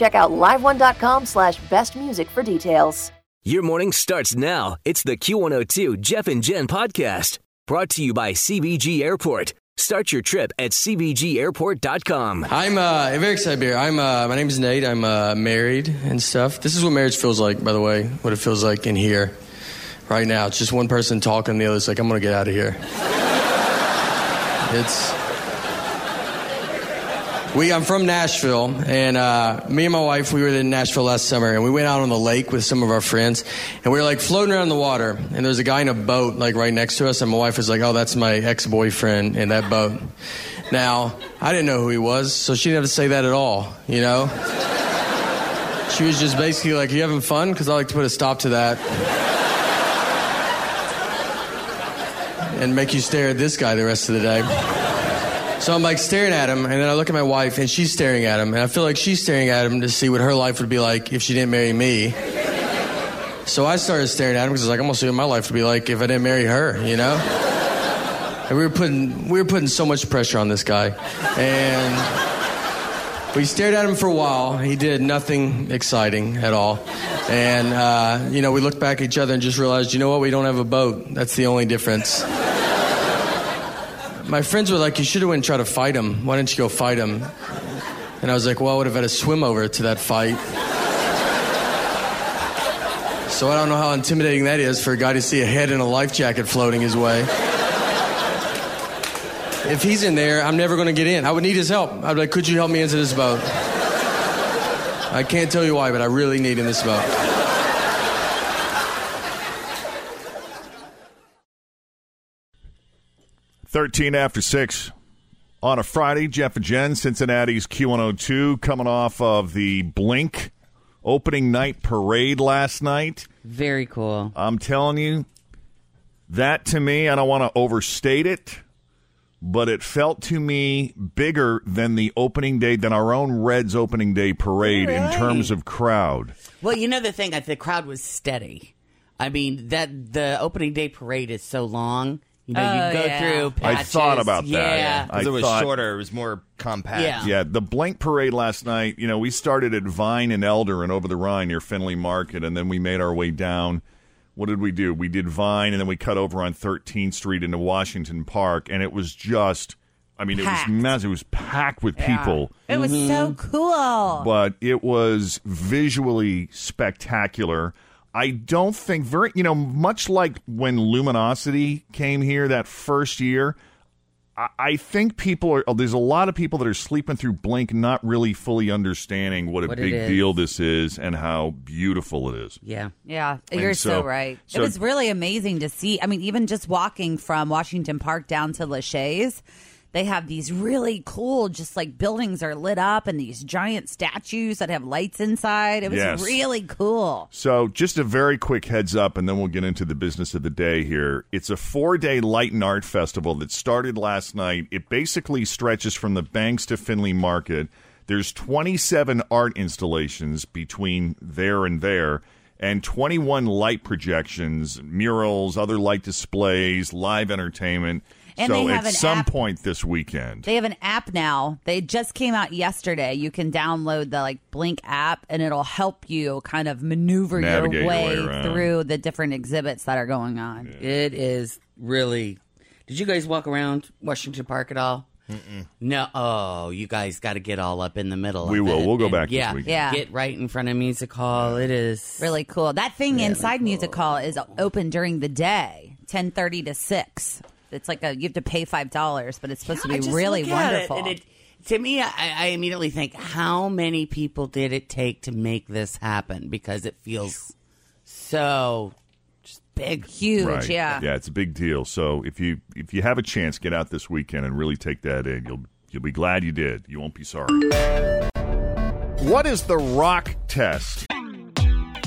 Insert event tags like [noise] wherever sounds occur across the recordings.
Check out liveone.com slash best music for details. Your morning starts now. It's the Q102 Jeff and Jen podcast brought to you by CVG Airport. Start your trip at CVGAirport.com. I'm uh, very excited to be here. I'm, uh, my name is Nate. I'm uh, married and stuff. This is what marriage feels like, by the way, what it feels like in here right now. It's just one person talking, the other's like, I'm going to get out of here. [laughs] it's. We, I'm from Nashville, and uh, me and my wife, we were in Nashville last summer, and we went out on the lake with some of our friends, and we were like floating around the water, and there's a guy in a boat like right next to us, and my wife was like, "Oh, that's my ex-boyfriend in that boat." Now, I didn't know who he was, so she didn't have to say that at all, you know. She was just basically like, "You having fun?" Because I like to put a stop to that. And make you stare at this guy the rest of the day. So I'm like staring at him, and then I look at my wife, and she's staring at him, and I feel like she's staring at him to see what her life would be like if she didn't marry me. So I started staring at him because I was like, I'm gonna see what my life would be like if I didn't marry her, you know? And we were putting we were putting so much pressure on this guy, and we stared at him for a while. He did nothing exciting at all, and uh, you know we looked back at each other and just realized, you know what? We don't have a boat. That's the only difference my friends were like, you should have went and tried to fight him. Why didn't you go fight him? And I was like, well, I would have had to swim over to that fight. So I don't know how intimidating that is for a guy to see a head in a life jacket floating his way. If he's in there, I'm never going to get in. I would need his help. I'd be like, could you help me into this boat? I can't tell you why, but I really need in this boat. 13 after 6 on a Friday. Jeff and Jen, Cincinnati's Q102, coming off of the Blink opening night parade last night. Very cool. I'm telling you, that to me, I don't want to overstate it, but it felt to me bigger than the opening day, than our own Reds opening day parade Really? in terms of crowd. Well, you know the thing, uh, the crowd was steady. I mean, that the opening day parade is so long. You know, Oh, you go yeah. through. I thought about that. Yeah. I Because it was thought- shorter, it was more compact. Yeah. Yeah, the Blink Parade last night, you know, we started at Vine and Elder and over the Rhine near Findlay Market, and then we made our way down. What did we do? We did Vine, and then we cut over on 13th Street into Washington Park, and it was just, I mean, Packed. it was massive. It was packed with people, It was so mm-hmm. cool. but it was visually spectacular. I don't think very, you know, much like when LumenoCity came here that first year, I- I think people are. There's a lot of people that are sleeping through Blink, not really fully understanding what a What it big is. deal this is and how beautiful it is. Yeah. Yeah, And you're so, so- right. so- it was really amazing to see. I mean, even just walking from Washington Park down to Lachey's, they have these really cool, just like buildings are lit up and these giant statues that have lights inside. It was Yes. really cool. So, just a very quick heads up, and then we'll get into the business of the day here. It's a four day light and art festival that started last night. It basically stretches from the banks to Findlay Market. There's 27 art installations between there and there, and 21 light projections, murals, other light displays, live entertainment. And so they have at an some app- point this weekend, They have an app now. They just came out yesterday. You can download the like Blink app and it'll help you kind of maneuver Navigate your your way, way through the different exhibits that are going on. It is really. Did you guys walk around Washington Park at all? No. Oh, you guys got to get all up in the middle. We of will. it. We'll go And back this Yeah, weekend. Yeah. Get right in front of Music Hall. It is Really cool. That thing inside Music Hall is open during the day, 10:30 to 6. It's like a you have to pay $5, but it's supposed I to be just really look at it, wonderful. and it- to me, I, I immediately think, how many people did it take to make this happen? Because it feels so just big. Huge, right? yeah. yeah, it's a big deal. So if you if you have a chance, get out this weekend and really take that in. You'll you'll be glad you did. You won't be sorry. What is the rock test?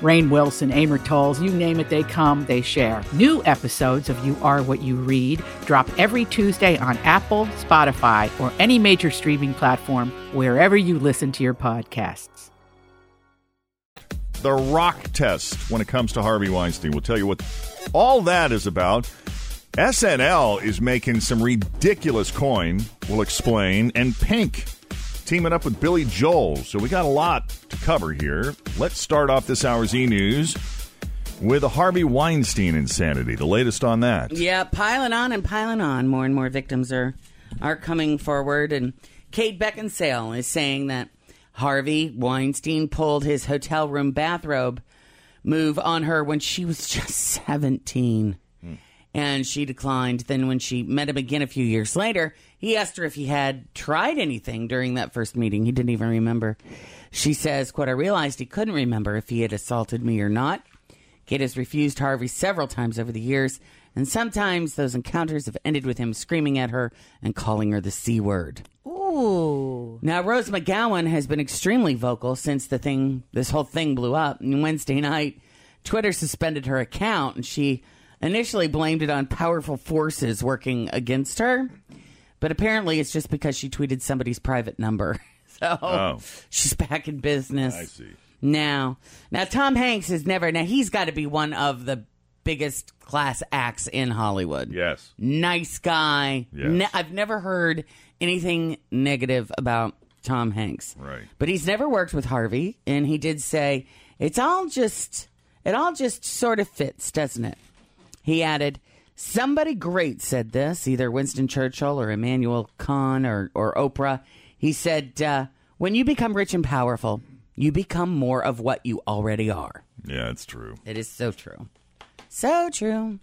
Rainn Wilson, Amor Towles, you name it, they come, they share. New episodes of You Are What You Read drop every Tuesday on Apple, Spotify, or any major streaming platform wherever you listen to your podcasts. The rock test when it comes to Harvey Weinstein. We'll tell you what all that is about. SNL is making some ridiculous coin. We'll explain. And Pink teaming up with Billy Joel. So we got a lot to cover here. Let's start off this hour's e news with a Harvey Weinstein insanity. The latest on that. Yeah, piling on and piling on. More and more victims are are coming forward, and Kate Beckinsale is saying that Harvey Weinstein pulled his hotel room bathrobe move on her when she was [laughs] just seventeen. Hmm. And she declined. Then, when she met him again a few years later, he asked her if he had tried anything during that first meeting. He didn't even remember. She says, quote, I realized he couldn't remember if he had assaulted me or not. Kate has refused Harvey several times over the years, and sometimes those encounters have ended with him screaming at her and calling her the C word. Ooh. Now, Rose McGowan has been extremely vocal since the thing, this whole thing blew up. And Wednesday night, Twitter suspended her account, and she initially blamed it on powerful forces working against her. But apparently, it's just because she tweeted somebody's private number. [laughs] So Oh. she's back in business. I see. Now, now Tom Hanks is never. Now he's got to be one of the biggest class acts in Hollywood. Yes. nice guy. Yes. Ne- I've never heard anything negative about Tom Hanks. Right. But he's never worked with Harvey, and he did say it's all just it all just sort of fits, doesn't it? He added, "Somebody great said this, either Winston Churchill or Immanuel Kant or or Oprah." He said, uh, "When you become rich and powerful, you become more of what you already are." Yeah, it's true. It is so true, so true.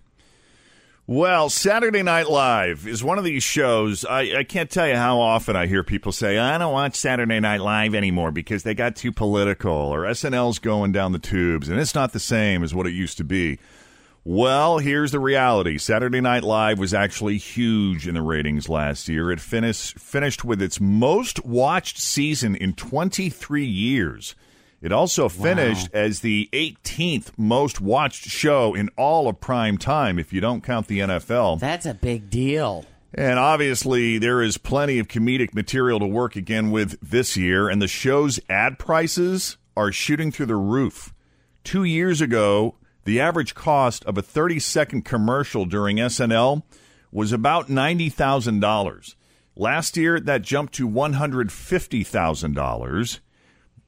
Well, Saturday Night Live is one of these shows. I, I can't tell you how often I hear people say, I don't watch Saturday Night Live anymore because they got too political or SNL's going down the tubes and it's not the same as what it used to be. Well, here's the reality. Saturday Night Live was actually huge in the ratings last year. It finished finished with its most watched season in 23 years. It also finished as the 18th most watched show in all of prime time if you don't count the NFL. That's a big deal. And obviously, there is plenty of comedic material to work again with this year, and the show's ad prices are shooting through the roof. Two years ago, the average cost of a 30 second commercial during SNL was about $90,000. Last year, that jumped to $150,000.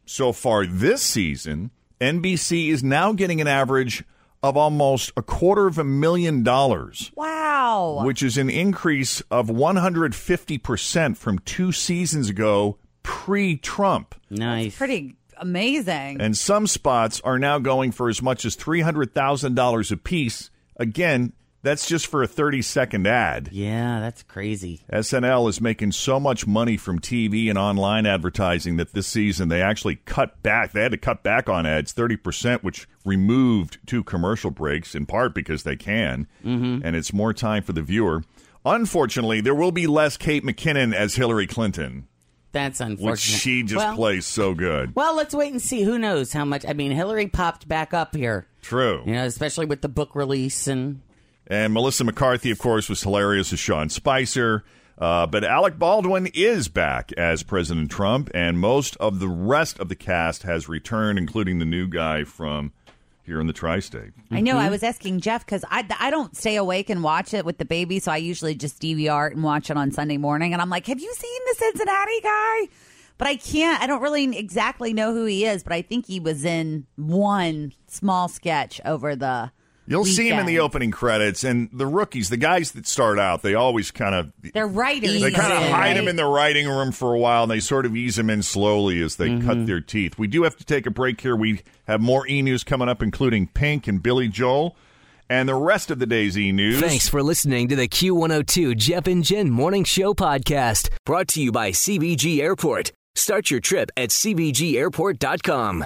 So far this season, NBC is now getting an average of almost a quarter of a million dollars Wow. which is an increase of 150% from two seasons ago pre Trump. Nice. Pretty amazing. And some spots are now going for as much as $300,000 a piece. Again, That's just for a 30 second ad. Yeah, that's crazy. SNL is making so much money from TV and online advertising that this season they actually cut back. They had to cut back on ads 30%, which removed two commercial breaks in part because they can. Mm-hmm. And it's more time for the viewer. Unfortunately, there will be less Kate McKinnon as Hillary Clinton, That's unfortunate. which she just well, plays so good. Well, let's wait and see. Who knows how much? I mean, Hillary popped back up here. True. You know, especially with the book release and And Melissa McCarthy, of course, was hilarious as Sean Spicer. Uh, but Alec Baldwin is back as President Trump, and most of the rest of the cast has returned, including the new guy from here in the tri state. I know. I mm-hmm. was asking Jeff because I, I don't stay awake and watch it with the baby, so I usually just DVR it and watch it on Sunday morning. And I'm like, have you seen the Cincinnati guy? But I can't. I don't really exactly know who he is, but I think he was in one small sketch over the. You'll see him in the opening credits, and the rookies, the guys that start out, they always kind of They're writers. they kind of hide right? him in the writing room for a while, and they sort of ease him in slowly as they cut mm-hmm. their teeth. We do have to take a break here. We have more e news coming up, including Pink and Billy Joel, and the rest of the day's e news. Thanks for listening to the Q102 Jeff and Jen Morning Show podcast, brought to you by CVG Airport. Start your trip at CVGAirport.com.